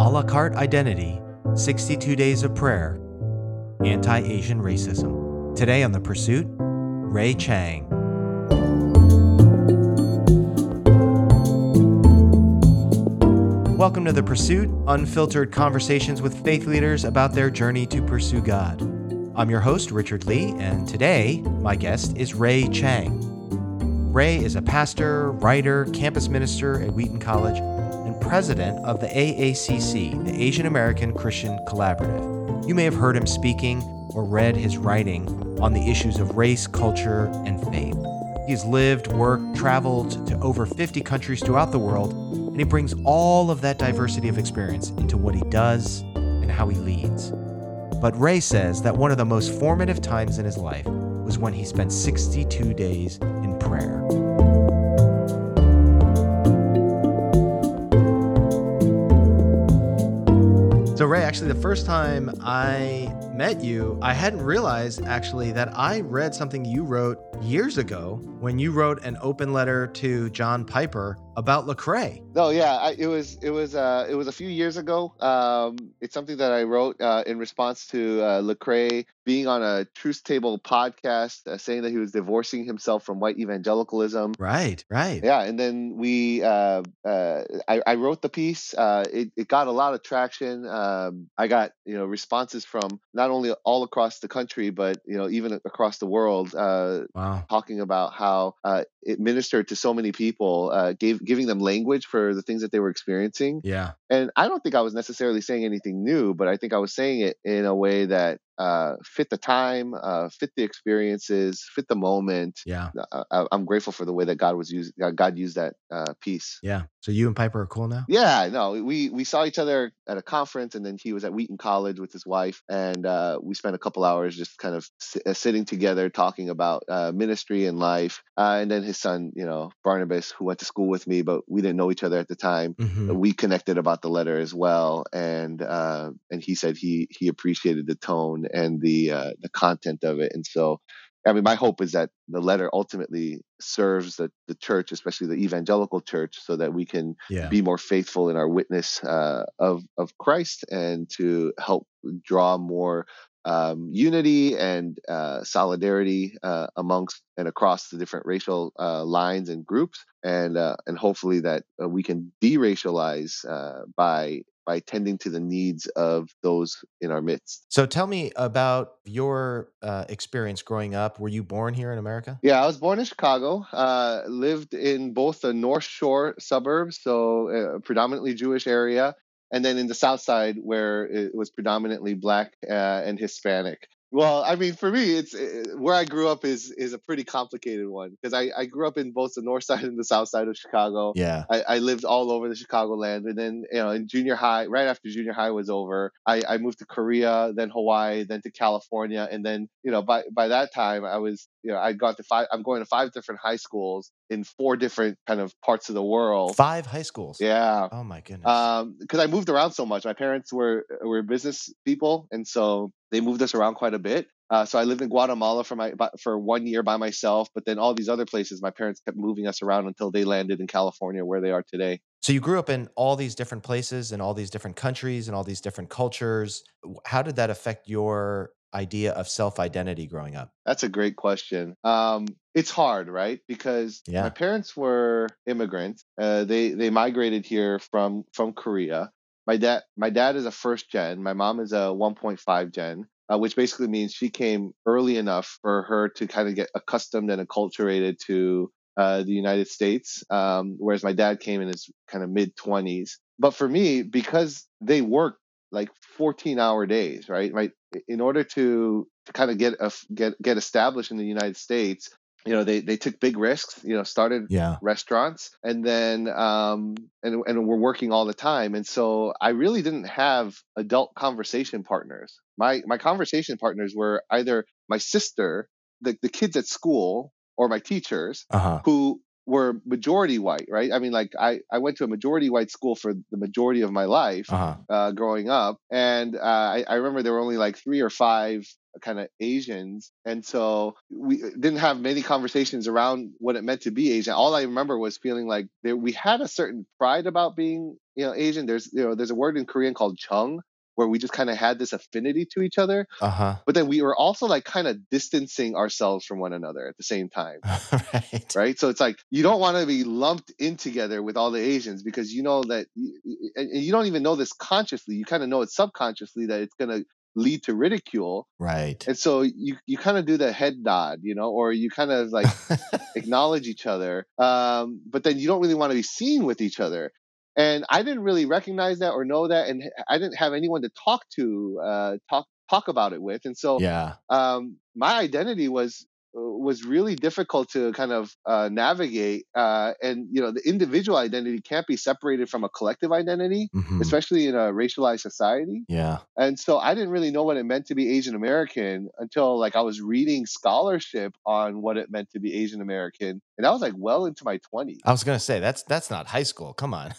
A la carte identity, 62 days of prayer, anti Asian racism. Today on The Pursuit, Ray Chang. Welcome to The Pursuit, unfiltered conversations with faith leaders about their journey to pursue God. I'm your host, Richard Lee, and today my guest is Ray Chang. Ray is a pastor, writer, campus minister at Wheaton College, president of the AACC, the Asian American Christian Collaborative. You may have heard him speaking or read his writing on the issues of race, culture, and faith. He's lived, worked, traveled to over 50 countries throughout the world, and he brings all of that diversity of experience into what he does and how he leads. But Ray says that one of the most formative times in his life was when he spent 62 days in Ray, actually, the first time I met you, I hadn't realized actually that I read something you wrote years ago when you wrote an open letter to John Piper about Lecrae. Oh yeah, I, it was it was uh, it was a few years ago. Um, it's something that I wrote uh, in response to uh, Lecrae being on a Truth Table podcast, uh, saying that he was divorcing himself from white evangelicalism. Right, right. Yeah, and then we, uh, uh, I, I, wrote the piece. Uh, it, it got a lot of traction. Um, I got you know responses from not only all across the country, but you know even across the world. Uh, wow. Talking about how uh, it ministered to so many people, uh, gave giving them language for the things that they were experiencing. Yeah. And I don't think I was necessarily saying anything new, but I think I was saying it in a way that uh, fit the time, uh, fit the experiences, fit the moment. Yeah, uh, I, am grateful for the way that God was used. God used that uh, piece. Yeah. So you and Piper are cool now. Yeah. No, we we saw each other at a conference, and then he was at Wheaton College with his wife, and uh, we spent a couple hours just kind of uh, sitting together talking about ministry and life. and then his son, you know, Barnabas, who went to school with me, but we didn't know each other at the time. Mm-hmm. We connected about the letter as well, and and he said he he appreciated the tone and the uh, the content of it. And so, I mean, my hope is that the letter ultimately serves the, the church, especially the evangelical church, so that we can yeah. be more faithful in our witness uh, of of Christ and to help draw more um, unity and uh, solidarity uh, amongst and across the different racial uh, lines and groups, and uh, and hopefully that uh, we can de-racialize uh, by by tending to the needs of those in our midst. So tell me about your uh, experience growing up. Were you born here in America? Yeah, I was born in Chicago. Uh, lived in both the North Shore suburbs, so a uh, predominantly Jewish area, and then in the South Side where it was predominantly Black uh, and Hispanic. Well, I mean, for me, it's it, eh, where I grew up is is a pretty complicated one because I, I grew up in both the north side and the south side of Chicago. Yeah, I, I lived all over the Chicagoland, and then you know in junior high, right after junior high was over, I, I moved to Korea, then Hawaii, then to California, and then you know by by that time I was you know I'd gone to five. I'm going to five different high schools in four different kind of parts of the world. Five high schools. Yeah. Oh my goodness. Um, because I moved around so much. My parents were were business people, and so they moved us around quite a bit. Uh, so I lived in Guatemala for my for one year by myself, but then all these other places, my parents kept moving us around until they landed in California, where they are today. So you grew up in all these different places and all these different countries and all these different cultures. How did that affect your idea of self identity growing up? That's a great question. Um, it's hard, right? Because yeah. my parents were immigrants. Uh, they they migrated here from from Korea. My dad my dad is a first gen. My mom is a 1.5 gen uh, which basically means she came early enough for her to kind of get accustomed and acculturated to uh, the United States, um, whereas my dad came in his kind of mid 20s. But for me, because they work like 14 hour days, right? Right. In order to, to kind of get a, get get established in the United States, you know they they took big risks you know started yeah. restaurants and then um and and we're working all the time and so i really didn't have adult conversation partners my my conversation partners were either my sister the, the kids at school or my teachers uh-huh. who were majority white, right? I mean, like I, I went to a majority white school for the majority of my life uh-huh. uh, growing up, and uh, I, I remember there were only like three or five kind of Asians, and so we didn't have many conversations around what it meant to be Asian. All I remember was feeling like there, we had a certain pride about being you know Asian, there's you know there's a word in Korean called chung, where we just kind of had this affinity to each other. Uh huh. But then we were also like kind of distancing ourselves from one another at the same time. right. Right. So it's like you don't want to be lumped in together with all the Asians because you know that, and you don't even know this consciously. You kind of know it subconsciously that it's going to lead to ridicule. Right. And so you, you kind of do the head nod, you know, or you kind of like acknowledge each other. Um, but then you don't really want to be seen with each other and I didn't really recognize that or know that, and I didn't have anyone to talk to, uh, talk talk about it with, and so yeah. um, my identity was was really difficult to kind of uh, navigate. Uh, and you know, the individual identity can't be separated from a collective identity, Mhm. especially in a racialized society. Yeah. And so I didn't really know what it meant to be Asian American until like I was reading scholarship on what it meant to be Asian American, and I was like well into my twenties. I was gonna say that's that's not high school. Come on.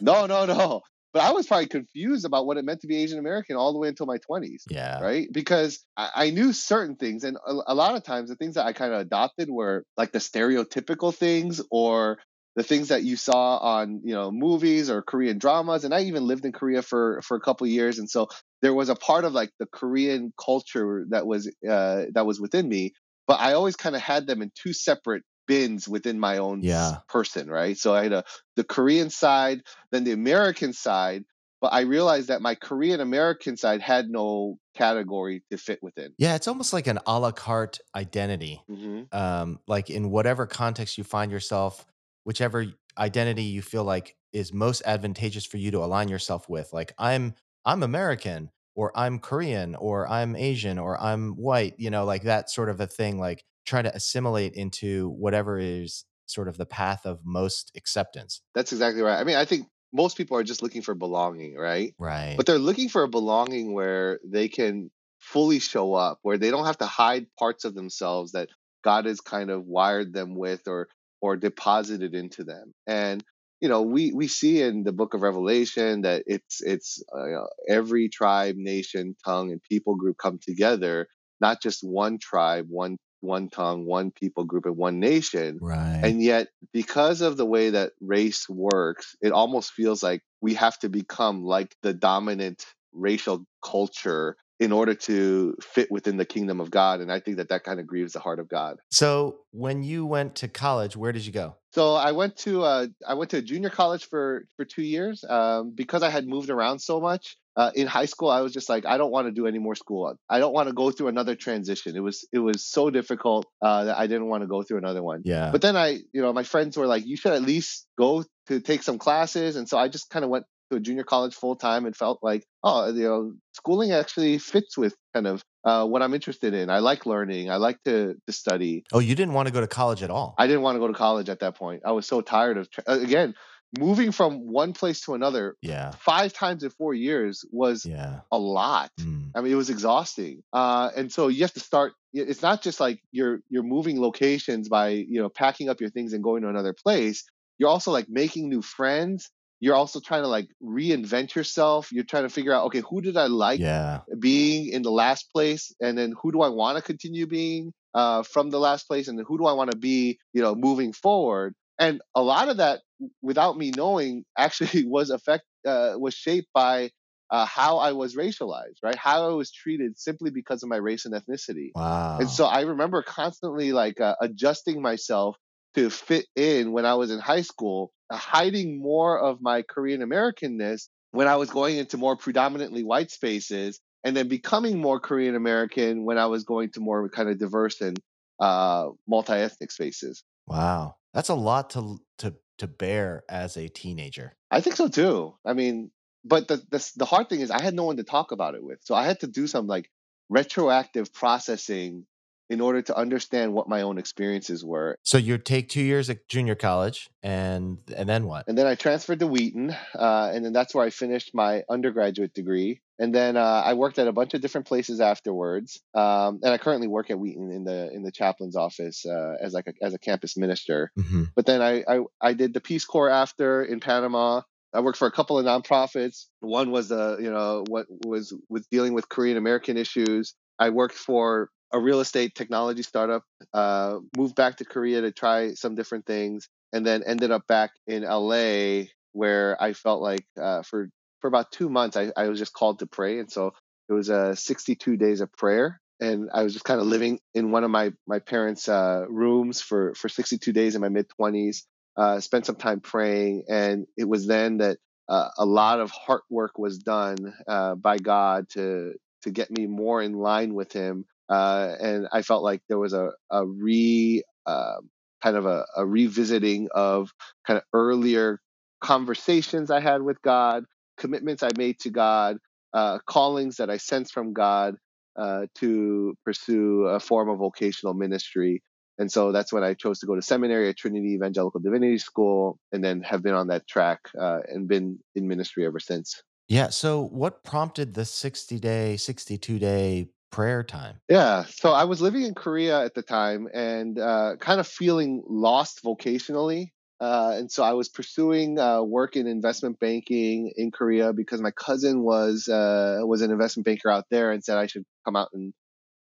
No, no, no. But I was probably confused about what it meant to be Asian American all the way until my 20s, yeah. right? Because I, I knew certain things. And a, a lot of times, the things that I kind of adopted were like the stereotypical things or the things that you saw on you know movies or korean dramas and i even lived in korea for for a couple of years and so there was a part of like the korean culture that was uh that was within me but i always kind of had them in two separate bins within my own Yeah. person right so i had a the korean side then the american side but i realized that my korean american side had no category to fit within Yeah. It's almost like an a la carte identity. hmm um, like in whatever context you find yourself, whichever identity you feel like is most advantageous for you to align yourself with. Like I'm I'm American or I'm Korean or I'm Asian or I'm white, you know, like that sort of a thing, like trying to assimilate into whatever is sort of the path of most acceptance. that's exactly right i mean i think most people are just looking for belonging right Right. but they're looking for a belonging where they can fully show up where they don't have to hide parts of themselves that god has kind of wired them with or or deposited into them and you know we we see in the book of revelation that it's it's uh, you know, every tribe nation tongue and people group come together not just one tribe one one tongue one people group and one nation right. and yet, because of the way that race works, it almost feels like we have to become like the dominant racial culture in order to fit within the kingdom of God. And I think that that kind of grieves the heart of God. so when you went to college, where did you go? So I went to uh, I went to a junior college for for two years um, because I had moved around so much. Uh, in high school, I was just like, I don't want to do any more school. I don't want to go through another transition. It was it was so difficult uh, that I didn't want to go through another one. Yeah. But then I, you know, my friends were like, you should at least go to take some classes. And so I just kind of went to a junior college full time and felt like, oh, you know, schooling actually fits with kind of uh, what I'm interested in. I like learning. I like to to study. oh, you didn't want to go to college at all. I didn't want to go to college at that point. I was so tired of, tra- uh, again, moving from one place to another yeah. five times in four years was Yeah. a lot. Mm. I mean, it was exhausting. Uh, and so you have to start. It's not just like you're you're moving locations by you know packing up your things and going to another place. You're also like making new friends. You're also trying to like reinvent yourself. You're trying to figure out, okay, who did I like Yeah. being in the last place, and then who do I want to continue being uh, from the last place, and then who do I want to be, you know, moving forward. And a lot of that, without me knowing, actually was affect uh, was shaped by uh, how I was racialized, right? How I was treated simply because of my race and ethnicity. Wow. And so I remember constantly like uh, adjusting myself to fit in when I was in high school, uh, hiding more of my Korean Americanness when I was going into more predominantly white spaces, and then becoming more Korean American when I was going to more kind of diverse and uh, multi ethnic spaces. Wow, that's a lot to to to bear as a teenager. I think so too. I mean, but the, the the hard thing is I had no one to talk about it with, so I had to do some like retroactive processing in order to understand what my own experiences were. So you take two years at junior college, and and then what? And then I transferred to Wheaton, uh, and then that's where I finished my undergraduate degree. And then uh, I worked at a bunch of different places afterwards. Um, and I currently work at Wheaton in the in the chaplain's office uh, as like a, as a campus minister. hmm But then I, I I did the Peace Corps after in Panama. I worked for a couple of nonprofits. One was the you know what was with dealing with Korean American issues. I worked for a real estate technology startup. Uh, moved back to Korea to try some different things, and then ended up back in LA where I felt like uh, for for about two months I, I was just called to pray, and so it was a uh, 62 days of prayer, and I was just kind of living in one of my my parents' uh, rooms for for 62 days in my mid 20s. Uh, spent some time praying, and it was then that uh, a lot of heart work was done uh, by God to to get me more in line with Him, uh, and I felt like there was a a re uh, kind of a, a revisiting of kind of earlier conversations I had with God, commitments I made to God, uh, callings that I sensed from God uh, to pursue a form of vocational ministry. And so that's when I chose to go to seminary at Trinity Evangelical Divinity School and then have been on that track uh, and been in ministry ever since. Yeah. So, what prompted the 60 day, 62 day prayer time? Yeah. So, I was living in Korea at the time and uh, kind of feeling lost vocationally. Uh, and so I was pursuing uh, work in investment banking in Korea because my cousin was uh, was an investment banker out there and said I should come out and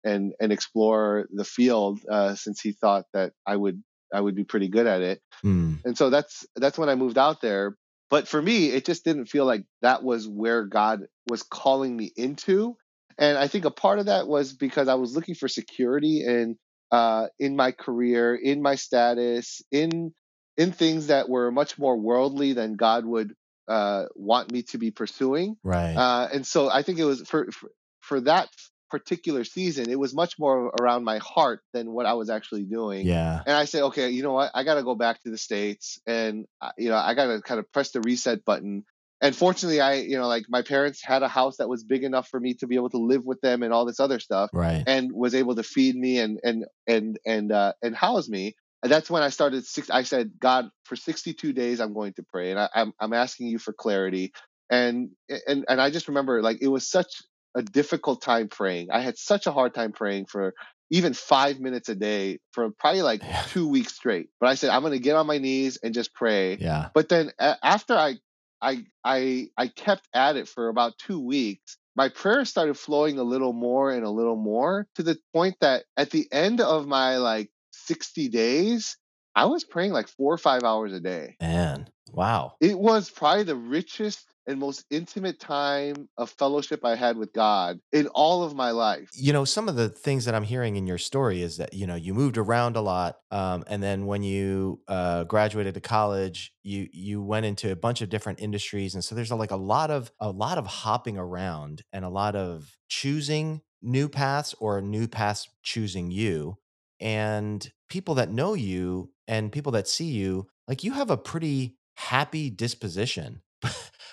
and and explore the field uh, since he thought that I would I would be pretty good at it. Mm. And so that's that's when I moved out there. But for me, it just didn't feel like that was where God was calling me into. And I think a part of that was because I was looking for security in uh, in my career, in my status, in in things that were much more worldly than God would uh, want me to be pursuing. Right. Uh, and so I think it was for, for for that particular season, it was much more around my heart than what I was actually doing. Yeah. And I said, okay, you know what? I got to go back to the States and, uh, you know, I got to kind of press the reset button. And fortunately, I, you know, like my parents had a house that was big enough for me to be able to live with them and all this other stuff. Right. And was able to feed me and, and, and, and, uh, and house me. And that's when I started. Six, I said, God, for 62 days, I'm going to pray, and I, I'm I'm asking you for clarity. And and and I just remember, like, it was such a difficult time praying. I had such a hard time praying for even five minutes a day for probably like yeah. two weeks straight. But I said, I'm going to get on my knees and just pray. Yeah. But then after I, I, I, I kept at it for about two weeks, my prayers started flowing a little more and a little more to the point that at the end of my like 60 days, I was praying like four or five hours a day. Man, wow. It was probably the richest and most intimate time of fellowship I had with God in all of my life. You know, some of the things that I'm hearing in your story is that you know you moved around a lot, um, and then when you uh, graduated to college, you you went into a bunch of different industries, and so there's a, like a lot of a lot of hopping around and a lot of choosing new paths or new paths choosing you and people that know you and people that see you like you have a pretty happy disposition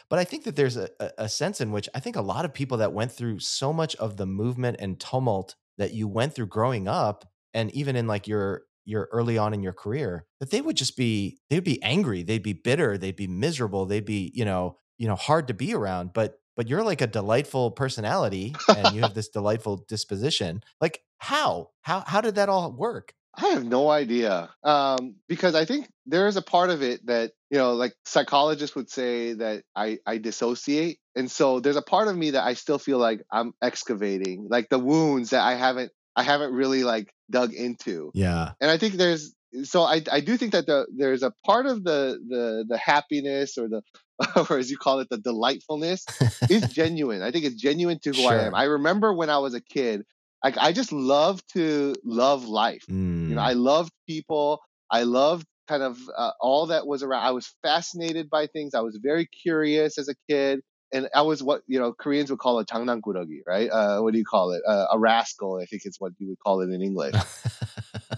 but I think that there's a, a sense in which I think a lot of people that went through so much of the movement and tumult that you went through growing up, and even in like your your early on in your career, that they would just be they'd be angry, they'd be bitter, they'd be miserable, they'd be you know you know hard to be around. But but you're like a delightful personality, and you have this delightful disposition. Like how how how did that all work? I have no idea. Um, because I think there is a part of it that, you know, like psychologists would say that I, I dissociate. And so there's a part of me that I still feel like I'm excavating, like the wounds that I haven't I haven't really like dug into. Yeah. And I think there's so I I do think that the there's a part of the the the happiness or the or as you call it the delightfulness is genuine. I think it's genuine to who sure. I am. I remember when I was a kid, like I just love to love life. Mm You know, I mm. loved people. I loved kind of uh, all that was around. I was fascinated by things. I was very curious as a kid, and I was what you know Koreans would call a 장난꾸러기, right? Uh, what do you call it? Uh, a rascal, I think is what you would call it in English.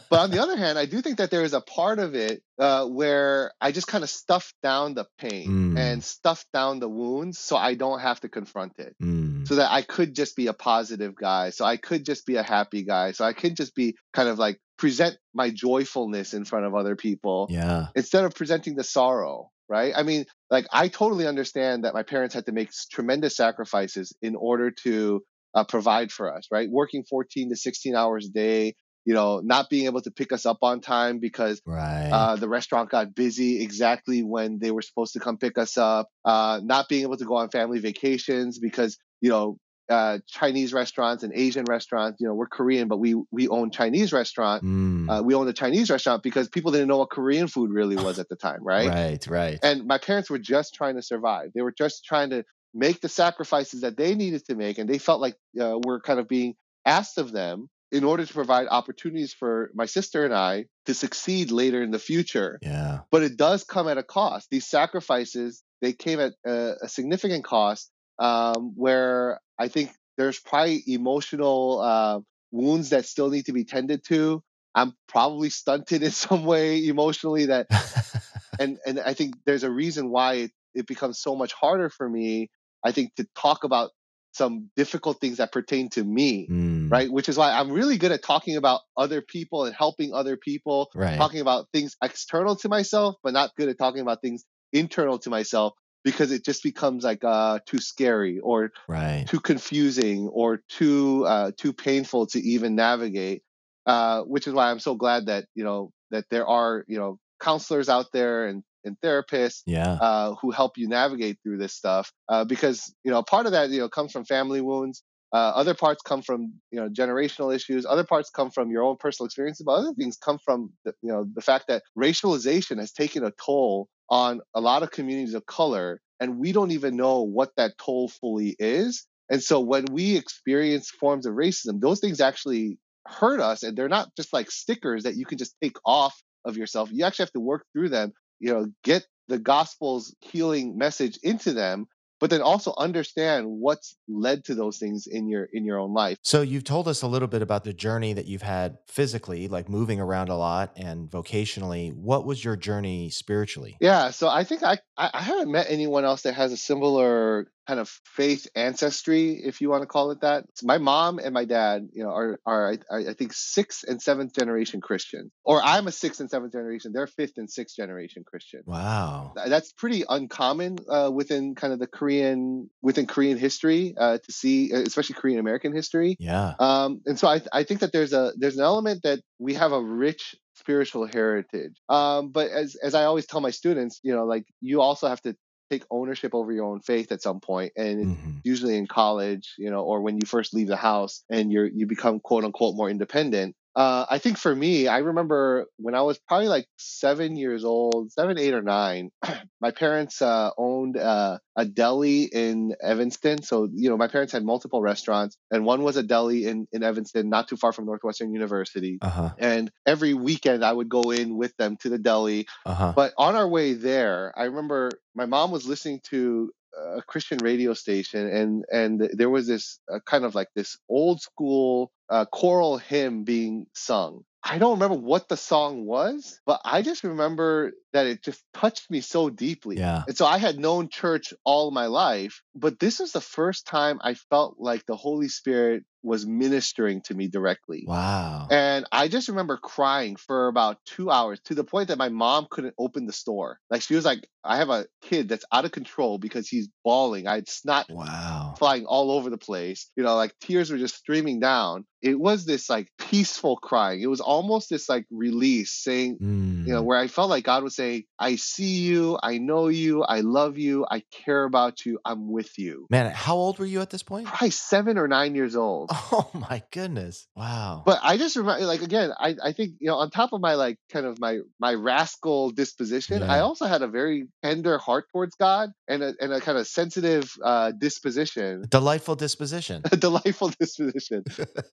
but on the other hand, I do think that there is a part of it uh, where I just kind of stuffed down the pain mm. and stuffed down the wounds, so I don't have to confront it. Mm. So that I could just be a positive guy, so I could just be a happy guy, so I could just be kind of like present my joyfulness in front of other people, yeah, instead of presenting the sorrow right? I mean, like I totally understand that my parents had to make tremendous sacrifices in order to uh, provide for us, right? Working 14 to 16 hours a day, you know, not being able to pick us up on time because right. uh, the restaurant got busy exactly when they were supposed to come pick us up, uh, not being able to go on family vacations because, you know, uh, Chinese restaurants and Asian restaurants. You know, we're Korean, but we we own Chinese restaurant. Mm. Uh, we own a Chinese restaurant because people didn't know what Korean food really was at the time, right? right, right. And my parents were just trying to survive. They were just trying to make the sacrifices that they needed to make, and they felt like uh, we're kind of being asked of them in order to provide opportunities for my sister and I to succeed later in the future. yeah. But it does come at a cost. These sacrifices they came at a, a significant cost, um, where I think there's probably emotional uh, wounds that still need to be tended to. I'm probably stunted in some way emotionally that and and I think there's a reason why it, it becomes so much harder for me. I think to talk about some difficult things that pertain to me, Mm, right? Which is why I'm really good at talking about other people and helping other people, Right. talking about things external to myself, but not good at talking about things internal to myself because it just becomes like uh, too scary or Right. too confusing or too uh, too painful to even navigate. Uh, which is why I'm so glad that you know that there are you know counselors out there and and therapists Yeah. uh, who help you navigate through this stuff. Uh, because you know part of that you know comes from family wounds. Uh, other parts come from you know generational issues. Other parts come from your own personal experiences. But other things come from the, you know the fact that racialization has taken a toll on a lot of communities of color, and we don't even know what that toll fully is. And so when we experience forms of racism, those things actually hurt us, and they're not just like stickers that you can just take off of yourself. You actually have to work through them. You know, get the gospel's healing message into them but then also understand what's led to those things in your in your own life So you've told us a little bit about the journey that you've had physically, like moving around a lot and vocationally. What was your journey spiritually? yeah so i think i i haven't met anyone else that has a similar kind of faith ancestry if you want to call it that. So my mom and my dad you know are are i, I think sixth and seventh generation christians or i'm a sixth and seventh generation. They're fifth and sixth generation christian. Wow. That's pretty uncommon uh, within kind of the korean within korean history uh, to see uh, especially korean american history. Yeah. um, and so I, I think that there's a there's an element that we have a rich spiritual heritage. Um, but as as i always tell my students you know like you also have to take ownership over your own faith at some point and it's Mhm. usually in college you know or when you first leave the house and you're you become quote unquote more independent uh, I think for me, I remember when I was probably like seven years old, seven, eight, or nine. my parents uh, owned uh, a deli in Evanston. So you know, my parents had multiple restaurants, and one was a deli in in Evanston, not too far from Northwestern University. Uh huh. And every weekend, I would go in with them to the deli. Uh huh. But on our way there, I remember my mom was listening to a Christian radio station, and and there was this uh, kind of like this old school uh, choral hymn being sung. I don't remember what the song was, but I just remember that it just touched me so deeply. Yeah. And so I had known church all my life, but this was the first time I felt like the Holy Spirit was ministering to me directly. Wow. And I just remember crying for about two hours to the point that my mom couldn't open the store. Like she was like, I have a kid that's out of control because he's bawling. I had snot Wow. flying all over the place. You know, like tears were just streaming down. It was this like peaceful crying. It was almost this like release saying, you know, Mm. where I felt like God was saying, I see you, I know you, I love you, I care about you, I'm with you. Man, how old were you at this point? Probably seven or nine years old. Oh my goodness. Wow. But I just remember, like again, I, I think you know, on top of my like kind of my my rascal disposition, I also had a very tender heart towards God and a and a kind of sensitive uh, disposition, Delightful disposition. a delightful disposition.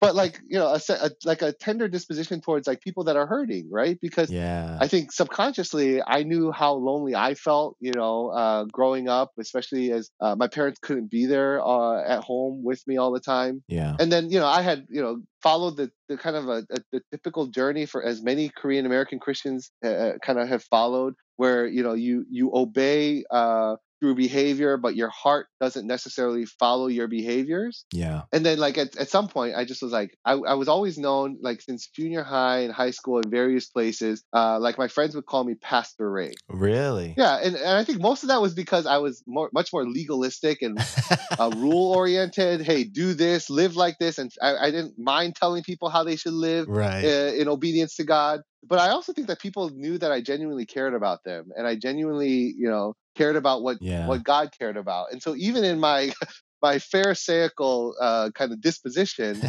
but like you know, a, a like a tender disposition towards like people that are hurting, right? Because Yeah. I think subconsciously I knew how lonely I felt, you know, uh, growing up, especially as uh, my parents couldn't be there uh, at home with me all the time Yeah. and then you know i had you know followed the, the kind of a, a the typical journey for as many korean american christians uh, kind of have followed where you know you you obey uh through behavior but your heart doesn't necessarily follow your behaviors Yeah. and then like at, at some point i just was like I, I was always known like since junior high and high school in various places uh like my friends would call me pastor ray Really? yeah and, and i think most of that was because i was more much more legalistic and uh, rule oriented. Hey, do this, live like this, and I, I didn't mind telling people how they should live right. uh, in obedience to God. But I also think that people knew that I genuinely cared about them, and I genuinely, you know, cared about what Yeah. what God cared about. And so even in my my Pharisaical uh, kind of disposition,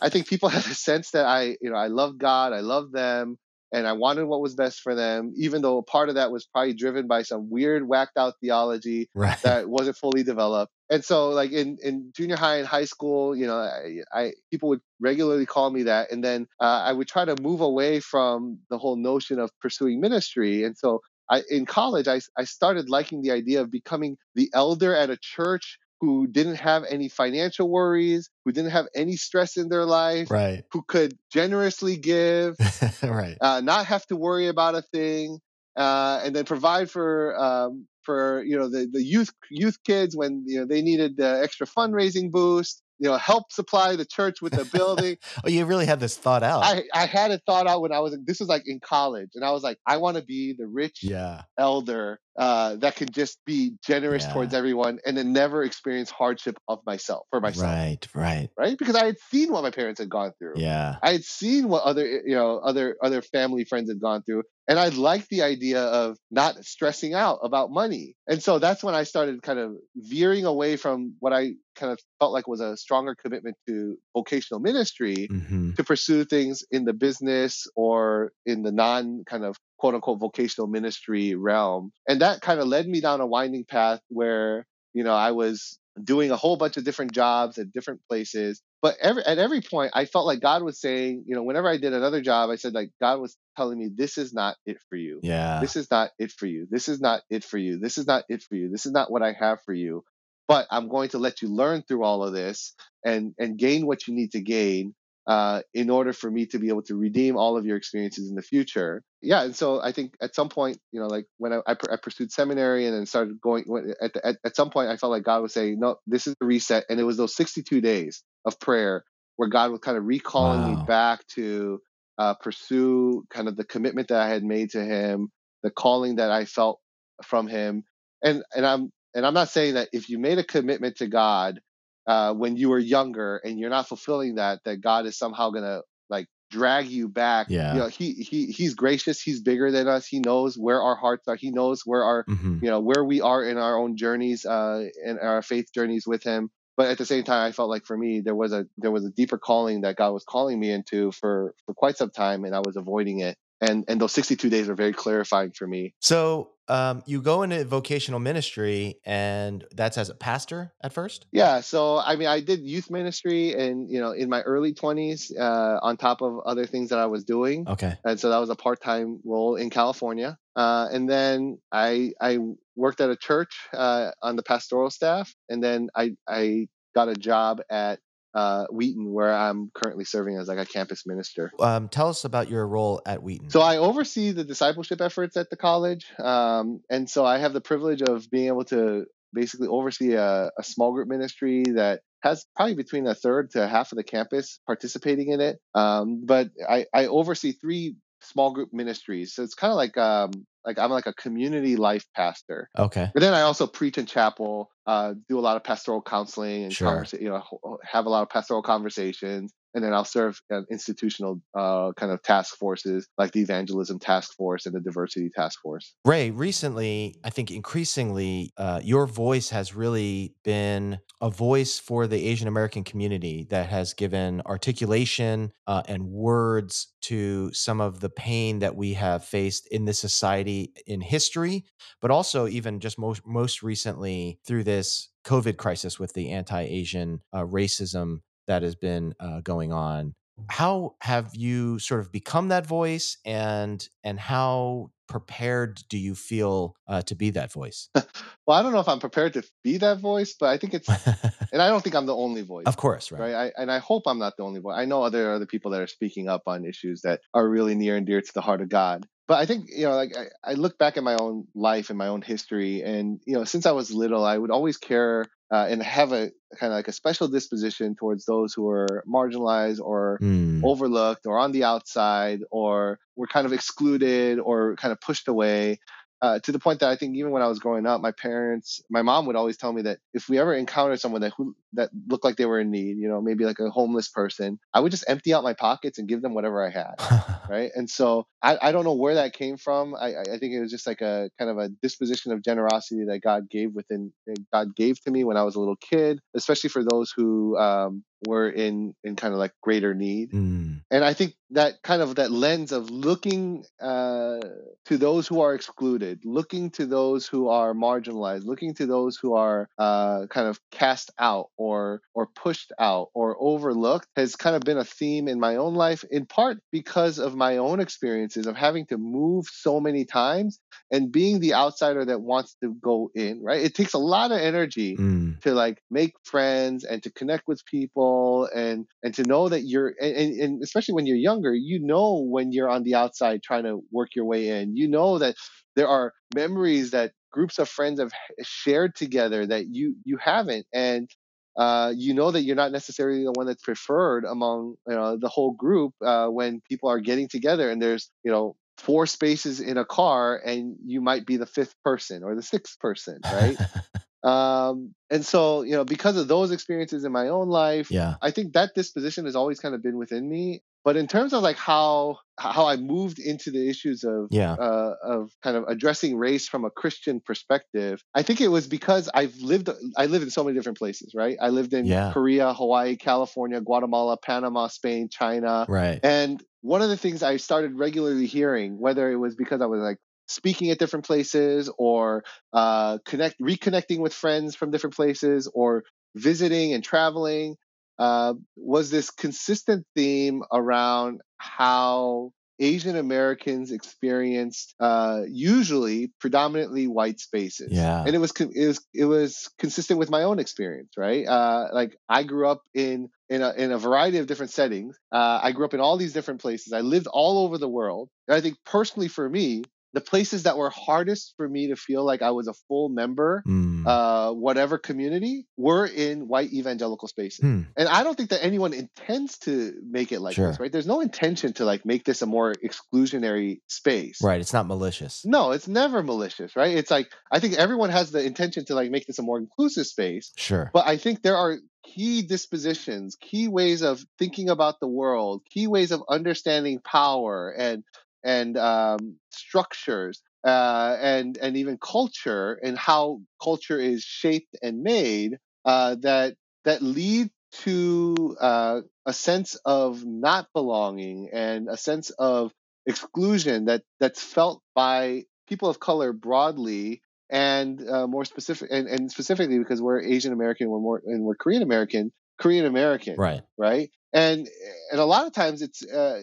I think people had a sense that I, you know, I love God, I love them, and I wanted what was best for them, even though part of that was probably driven by some weird, whacked out theology right. that wasn't fully developed. And so, like in, in junior high and high school, you know, I, I people would regularly call me that, and then uh, I would try to move away from the whole notion of pursuing ministry. And so, I, in college, I, I started liking the idea of becoming the elder at a church who didn't have any financial worries, who didn't have any stress in their life, right. who could generously give, right. uh, not have to worry about a thing, uh, and then provide for um, for you know the, the youth youth kids when you know they needed the extra fundraising boost you know, help supply the church with a building. oh, you really had this thought out. I, I had it thought out when I was, this was like in college. And I was like, I want to be the rich yeah. elder uh, that can just be generous Yeah. towards everyone and then never experience hardship of myself for myself. Right, right. Right. Because I had seen what my parents had gone through. Yeah. I had seen what other, you know, other, other family friends had gone through. And I liked the idea of not stressing out about money. And so that's when I started kind of veering away from what I kind of felt like was a stronger commitment to vocational ministry hmm to pursue things in the business or in the non kind of quote unquote vocational ministry realm. And that kind of led me down a winding path where, you know, I was doing a whole bunch of different jobs at different places. But every, at every point, I felt like God was saying, you know, whenever I did another job, I said, like, God was telling me, this is not it for you. Yeah. This is not it for you. This is not it for you. This is not it for you. This is not what I have for you. But I'm going to let you learn through all of this and and gain what you need to gain uh, in order for me to be able to redeem all of your experiences in the future. Yeah, and so I think at some point, you know, like when I, I, I pursued seminary and then started going at, the, at at some point, I felt like God was saying, "No, this is the reset," and it was those 62 days of prayer where God was kind of recalling Wow. me back to uh, pursue kind of the commitment that I had made to Him, the calling that I felt from Him, and and I'm and I'm not saying that if you made a commitment to God uh, when you were younger and you're not fulfilling that, that God is somehow gonna like drag you back. Yeah. You know, he he he's gracious. He's bigger than us. He knows where our hearts are. He knows where our hmm you know where we are in our own journeys, uh, in our faith journeys with Him. But at the same time, I felt like for me there was a there was a deeper calling that God was calling me into for for quite some time, and I was avoiding it. And and those 62 days were very clarifying for me. So um, you go into vocational ministry, and that's as a pastor at first. Yeah, so I mean, I did youth ministry, and you know, in my early 20s, uh, on top of other things that I was doing, Okay. and so that was a part-time role in California. Uh, and then I I worked at a church uh, on the pastoral staff, and then I I got a job at uh, Wheaton, where I'm currently serving as like a campus minister. Um, tell us about your role at Wheaton. So I oversee the discipleship efforts at the college, um, and so I have the privilege of being able to basically oversee a, a small group ministry that has probably between a third to half of the campus participating in it. Um, but I, I oversee three small group ministries, so it's kind of like um, like I'm like a community life pastor. okay. But then I also preach in chapel, uh, do a lot of pastoral counseling and Sure. you know have a lot of pastoral conversations. And then I'll serve uh, institutional uh, kind of task forces like the evangelism task force and the diversity task force. Ray, recently, I think increasingly, uh, your voice has really been a voice for the Asian American community that has given articulation uh, and words to some of the pain that we have faced in this society in history, but also even just most most recently through this COVID crisis with the anti-Asian uh, racism that has been uh, going on how have you sort of become that voice and and how prepared do you feel uh, to be that voice Well, I don't know if I'm prepared to be that voice, but I think it's, and I don't think I'm the only voice. of course right, right? I, and I hope I'm not the only one. I know other other people that are speaking up on issues that are really near and dear to the heart of God. But I think you know, like I, I look back at my own life and my own history, and you know, since I was little, I would always care uh, and have a kind of like a special disposition towards those who are marginalized or Mm, overlooked or on the outside or were kind of excluded or kind of pushed away. Uh, to the point that I think even when I was growing up, my parents, my mom would always tell me that if we ever encountered someone that who that looked like they were in need, you know, maybe like a homeless person, I would just empty out my pockets and give them whatever I had, right? And so I, I don't know where that came from. I, I think it was just like a kind of a disposition of generosity that God gave within God gave to me when I was a little kid, especially for those who um, were in in kind of like greater need mm. and i think that kind of that lens of looking uh, to those who are excluded looking to those who are marginalized looking to those who are uh, kind of cast out or or pushed out or overlooked has kind of been a theme in my own life in part because of my own experiences of having to move so many times and being the outsider that wants to go in right it takes a lot of energy mm. to like make friends and to connect with people and and to know that you're and, and especially when you're younger you know when you're on the outside trying to work your way in. You know that there are memories that groups of friends have shared together that you you haven't. And uh, you know that you're not necessarily the one that's preferred among you know the whole group uh, when people are getting together and there's you know four spaces in a car and you might be the fifth person or the sixth person right um and so you know because of those experiences in my own life yeah. I think that disposition has always kind of been within me. But in terms of like how how i moved into the issues of yeah. uh, of kind of addressing race from a christian perspective i think it was because i've lived i lived in so many different places right? I lived in yeah. korea hawaii california guatemala panama spain china. Right. And one of the things I started regularly hearing, whether it was because I was like speaking at different places or uh, connect reconnecting with friends from different places or visiting and traveling uh, was this consistent theme around how Asian Americans experienced uh, usually predominantly white spaces. Yeah, and it was it was it was consistent with my own experience, right? Uh, like I grew up in in a in a variety of different settings. Uh, I grew up in all these different places. I lived all over the world. And I think personally for me, the places that were hardest for me to feel like I was a full member, mm. uh, whatever community, were in white evangelical spaces. Mm. And I don't think that anyone intends to make it like sure. this, right? There's no intention to like make this a more exclusionary space. Right. It's not malicious. No, it's never malicious, right? It's like I think everyone has the intention to like make this a more inclusive space. Sure. But I think there are key dispositions, key ways of thinking about the world, key ways of understanding power and and um, structures uh, and and even culture and how culture is shaped and made uh, that that lead to uh, a sense of not belonging and a sense of exclusion that that's felt by people of color broadly and uh, more specific and, and specifically because we're Asian American, we're more and we're Korean American, Korean American, right, right, and and a lot of times it's uh,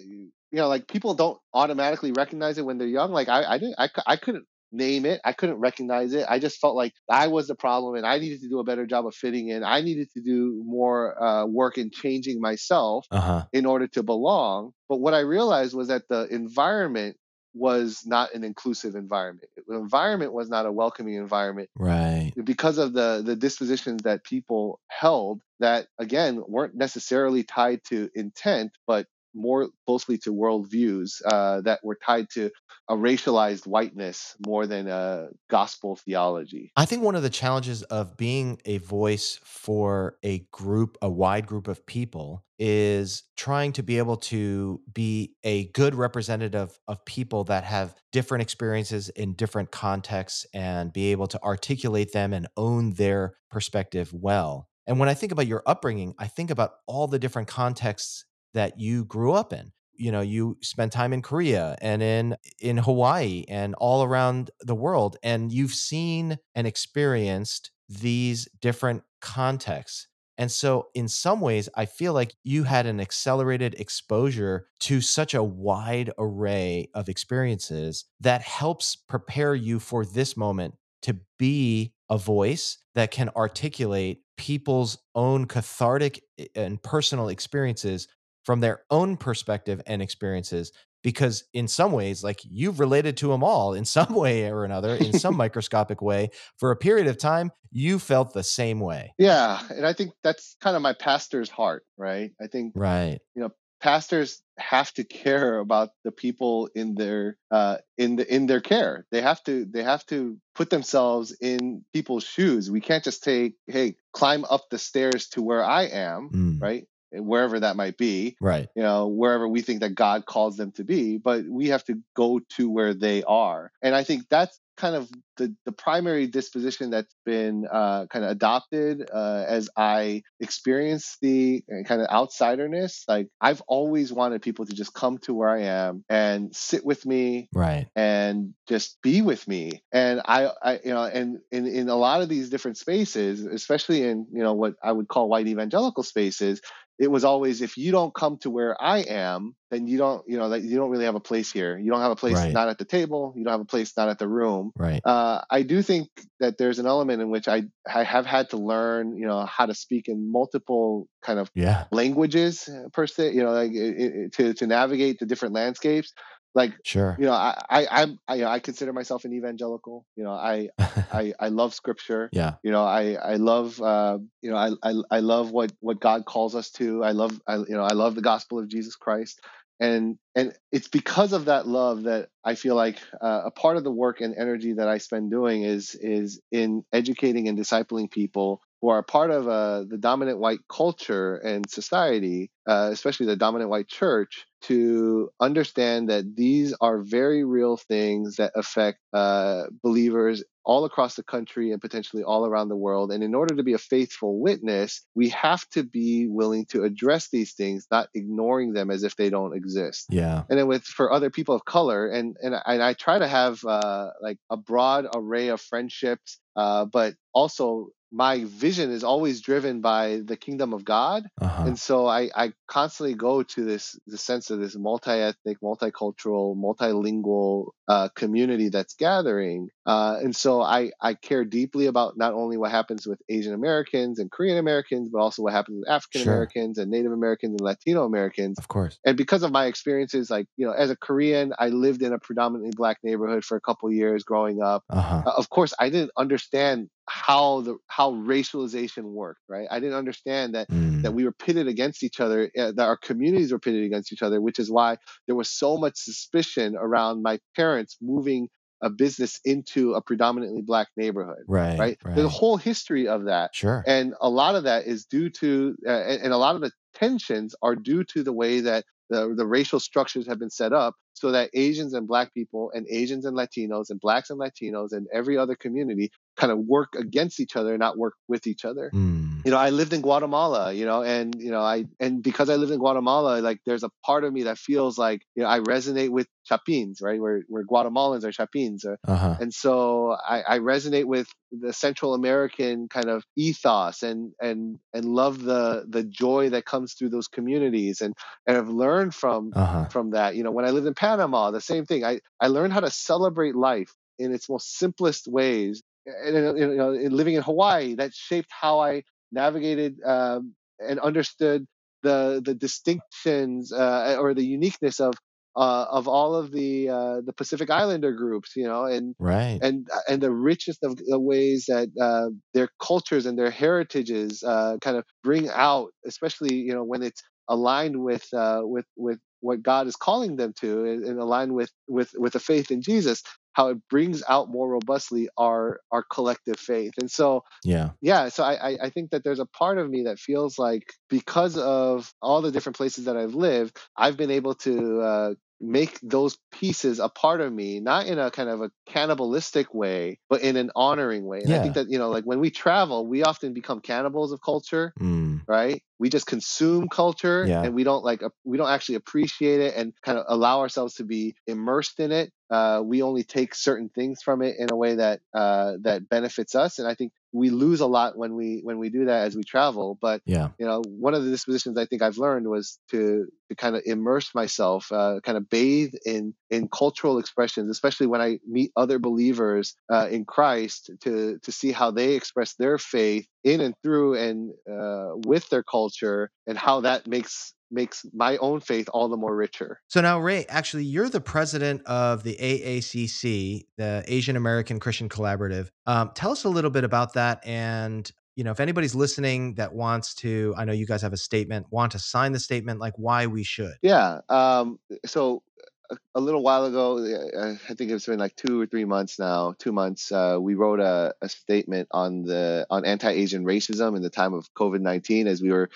you know like people don't automatically recognize it when they're young like i i didn't i, I couldn't name it i couldn't recognize it i just felt like i was the problem and i needed to do a better job of fitting in i needed to do more uh, work in changing myself uh-huh. in order to belong but what i realized was that the environment was not an inclusive environment. The environment was not a welcoming environment. Right. Because of the the dispositions that people held that again weren't necessarily tied to intent, but more closely to worldviews uh, that were tied to a racialized whiteness more than a gospel theology. I think one of the challenges of being a voice for a group, a wide group of people, is trying to be able to be a good representative of people that have different experiences in different contexts and be able to articulate them and own their perspective well. And when I think about your upbringing, I think about all the different contexts that you grew up in. You know you spent time in korea and in in hawaii and all around the world and you've seen and experienced these different contexts. And so in some ways i feel like you had an accelerated exposure to such a wide array of experiences that helps prepare you for this moment to be a voice that can articulate people's own cathartic eh, and personal experiences from their own perspective and experiences because in some ways like you've related to them all in some way or another in some microscopic way for a period of time you felt the same way yeah and i think that's kind of my pastor's heart right i think right you know pastors have to care about the people in their uh, in the in their care. They have to they have to put themselves in people's shoes. We can't just take hey climb up the stairs to where I am, Mm. right? Wherever that might be, Right. you know, wherever we think that God calls them to be, but we have to go to where they are. And I think that's kind of the, the primary disposition that's been uh, kind of adopted uh, as I experience the uh, kind of outsiderness. Like I've always wanted people to just come to where I am and sit with me Right. and just be with me and I, I you know and in, in a lot of these different spaces especially in you know what i would call white evangelical spaces it was always if you don't come to where i am then you don't you know that you don't really have a place here you don't have a place Right. not at the table you don't have a place not at the room Right. uh, I do think that there's an element in which I, I have had to learn, you know, how to speak in multiple kind of Yeah. languages per se, you know, like it, it, to to navigate the different landscapes. Like, Sure. you know, I I I'm, I, you know, I consider myself an evangelical. You know, I I I love scripture. yeah. You know, I I love uh, you know I, I I love what what God calls us to. I love I you know I love the gospel of Jesus Christ. And and it's because of that love that I feel like uh, a part of the work and energy that I spend doing is is in educating and discipling people who are part of uh, the dominant white culture and society, uh, especially the dominant white church, to understand that these are very real things that affect uh, believers all across the country and potentially all around the world. And in order to be a faithful witness, we have to be willing to address these things, not ignoring them as if they don't exist Yeah. and then with for other people of color and and I, and I try to have uh, like a broad array of friendships uh, but also my vision is always driven by the kingdom of God Uh-huh. and so I, I constantly go to this the sense of this multi-ethnic multicultural multilingual uh, community that's gathering uh, and so I, I care deeply about not only what happens with Asian Americans and Korean Americans but also what happens with African Americans and Native Americans and Latino Americans Of course. and because of my experiences like you know as a korean i lived in a predominantly black neighborhood for a couple years growing up Uh-huh. uh, of course i didn't understand how the how racialization worked right i didn't understand that Mm. that we were pitted against each other uh, that our communities were pitted against each other which is why there was so much suspicion around my parents moving a business into a predominantly black neighborhood Right. right, Right. there's a whole history of that Sure. and a lot of that is due to uh, and, and a lot of the tensions are due to the way that the, the racial structures have been set up so that asians and black people and asians and latinos and blacks and latinos and every other community kind of work against each other not work with each other Mm. you know i lived in guatemala you know and you know i and because i lived in guatemala like there's a part of me that feels like you know i resonate with chapins right where where guatemalans are chapins or Uh-huh. and so I, I resonate with the Central American kind of ethos and and and love the the joy that comes through those communities and and I've learned from Uh-huh. from that. You know, when I lived in Panama, the same thing. I I learned how to celebrate life in its most simplest ways. And, and, you know, in living in Hawaii, that shaped how I navigated um, and understood the the distinctions uh, or the uniqueness of uh, of all of the uh, the Pacific Islander groups, you know, and Right. and and the richest of the ways that uh, their cultures and their heritages uh, kind of bring out, especially you know when it's aligned with uh, with with what God is calling them to, and, and aligned with with with the faith in Jesus, how it brings out more robustly our our collective faith. And so yeah. yeah so I, I i think that there's a part of me that feels like because of all the different places that i've lived i've been able to uh, make those pieces a part of me not in a kind of a cannibalistic way but in an honoring way and i think that you know like when we travel we often become cannibals of culture Mm. right we just consume culture Yeah. and we don't like we don't actually appreciate it and kind of allow ourselves to be immersed in it uh, we only take certain things from it in a way that uh, that benefits us and i think we lose a lot when we when we do that as we travel but Yeah. you know one of the dispositions i think i've learned was to to kind of immerse myself uh, kind of bathe in in cultural expressions especially when i meet other believers uh, in christ to to see how they express their faith in and through and uh, with their culture and how that makes makes my own faith all the more richer So now, Ray, actually, you're the president of the AACC, the Asian American Christian Collaborative. Um, tell us a little bit about that, and you know, if anybody's listening that wants to, I know you guys have a statement, want to sign the statement, like why we should. Yeah. Um, so a, a little while ago, uh, I think it's been like two or three months now, two months. Uh, we wrote a, a statement on the on anti-Asian racism in the time of COVID nineteen, as we were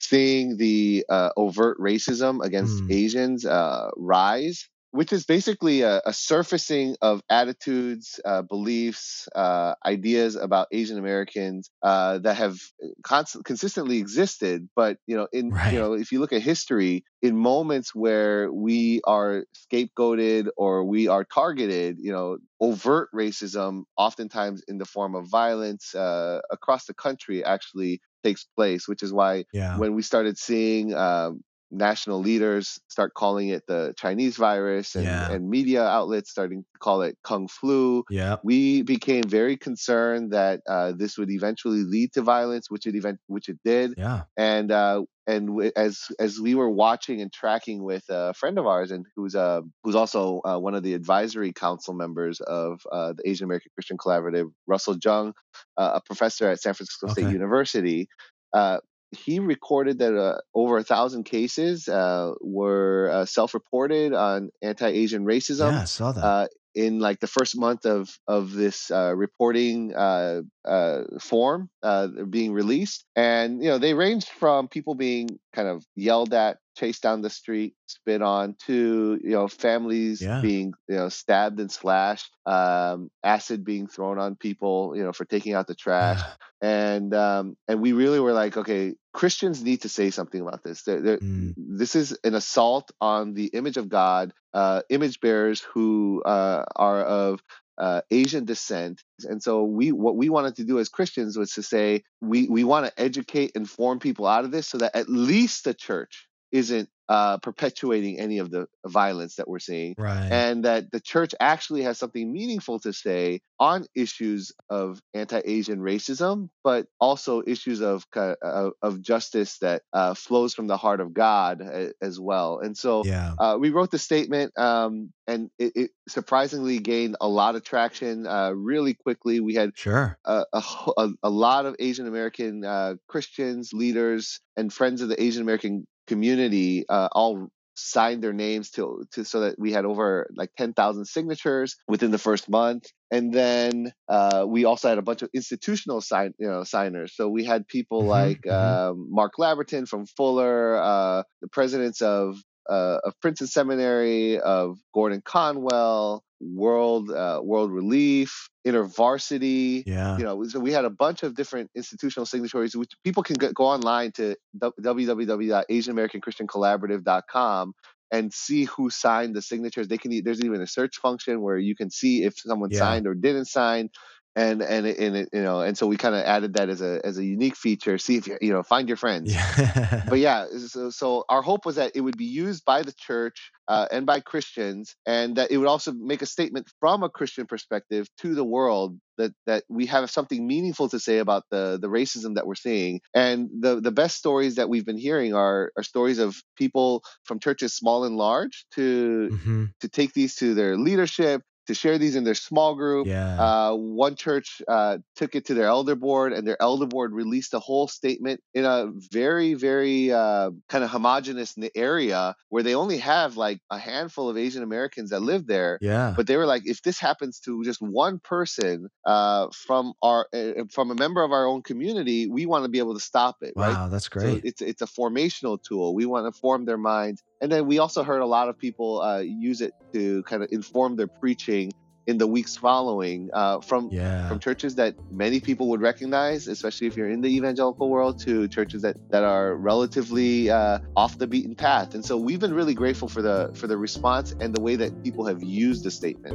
seeing the uh, overt racism against Mm. Asians uh, rise, which is basically a, a surfacing of attitudes, uh, beliefs, uh, ideas about Asian Americans uh, that have const- consistently existed. But you know, in Right. you know, if you look at history, in moments where we are scapegoated or we are targeted, you know, overt racism, oftentimes in the form of violence uh, across the country, actually takes place. Which is why Yeah. when we started seeing um, national leaders start calling it the Chinese virus and, Yeah. and media outlets starting to call it Kung flu, yeah. we became very concerned that uh, this would eventually lead to violence, which it event which it did. Yeah. And uh, and w- as as we were watching and tracking with a friend of ours, and who's uh, who's also uh, one of the advisory council members of uh, the Asian American Christian Collaborative, Russell Jeung, uh, a professor at San Francisco State University. Uh, he recorded that uh, over a thousand cases uh, were uh, self-reported on anti-Asian racism yeah, I saw that. uh, in like the first month of of this uh, reporting uh, uh, form uh, being released, and you know they ranged from people being kind of yelled at, chased down the street, spit on, to you know families Yeah. being you know stabbed and slashed, um, acid being thrown on people, you know for taking out the trash and um, and we really were like, okay, Christians need to say something about this. They're, they're- Mm. This is an assault on the image of God, uh, image bearers who uh, are of uh, Asian descent, and so we what we wanted to do as Christians was to say we we want to educate, inform people out of this, so that at least the church isn't uh, perpetuating any of the violence that we're seeing right. and that the church actually has something meaningful to say on issues of anti-Asian racism, but also issues of ki- of, justice that uh, flows from the heart of God as well. And so yeah. uh, we wrote the statement, um, and it, it surprisingly gained a lot of traction uh, really quickly. We had Sure. a, a, a, a lot of Asian American uh, Christians, leaders, and friends of the Asian American community uh, all signed their names to, to so that we had over like 10,000 signatures within the first month. And then uh, we also had a bunch of institutional sign, you know, signers. So we had people Mhm, like um, Mark Labberton from Fuller, uh, the presidents of uh, of Princeton Seminary, of Gordon Conwell, World uh, World Relief, InterVarsity. Yeah. You know, so we had a bunch of different institutional signatories, which people can go online to www.asianamericanchristiancollaborative.com and see who signed the signatures. They can there's even a search function where you can see if someone Yeah. signed or didn't sign. And and and it, you know and so we kind of added that as a as a unique feature. See if you you know find your friends Yeah. but yeah, so, so our hope was that it would be used by the church uh, and by Christians, and that it would also make a statement from a Christian perspective to the world that that we have something meaningful to say about the the racism that we're seeing. And the the best stories that we've been hearing are are stories of people from churches small and large to hmm to take these to their leadership, to share these in their small group. Yeah. Uh, one church uh, took it to their elder board, and their elder board released a whole statement in a very, very uh, kind of homogenous area where they only have like a handful of Asian Americans that live there. yeah. But they were like, if this happens to just one person uh, from our uh, from a member of our own community, we want to be able to stop it, right? wow, that's So great. it's it's a formational tool. We want to form their minds, and then we also heard a lot of people uh, use it to kind of inform their preaching in the weeks following uh, from yeah. from churches that many people would recognize, especially if you're in the evangelical world, to churches that that are relatively uh, off the beaten path. And so we've been really grateful for the for the response and the way that people have used the statement.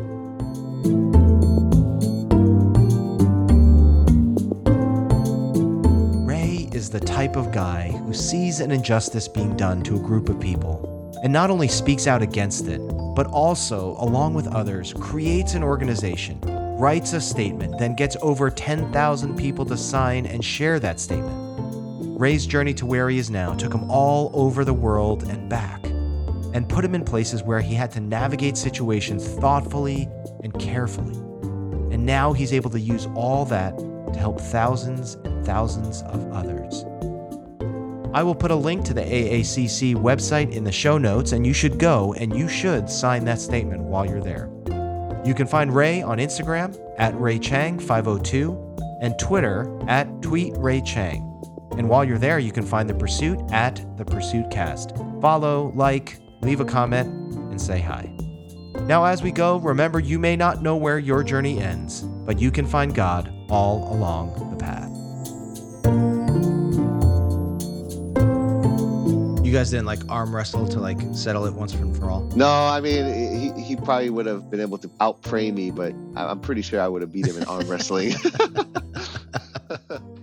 Ray is the type of guy who sees an injustice being done to a group of people and not only speaks out against it, but also, along with others, creates an organization, writes a statement, then gets over 10,000 people to sign and share that statement. Ray's journey to where he is now took him all over the world and back, and put him in places where he had to navigate situations thoughtfully and carefully. And now he's able to use all that to help thousands and thousands of others. I will put a link to the AACC website in the show notes, and you should go and you should sign that statement while you're there. You can find Ray on Instagram at RayChang502 and Twitter at TweetRayChang. And while you're there, you can find The Pursuit at The Pursuit Cast. Follow, like, leave a comment, and say hi. Now, as we go, remember you may not know where your journey ends, but you can find God all along guys didn't like arm wrestle to like settle it once and for all? No, I mean he, he probably would have been able to outpray me, but I'm pretty sure I would have beat him in arm wrestling.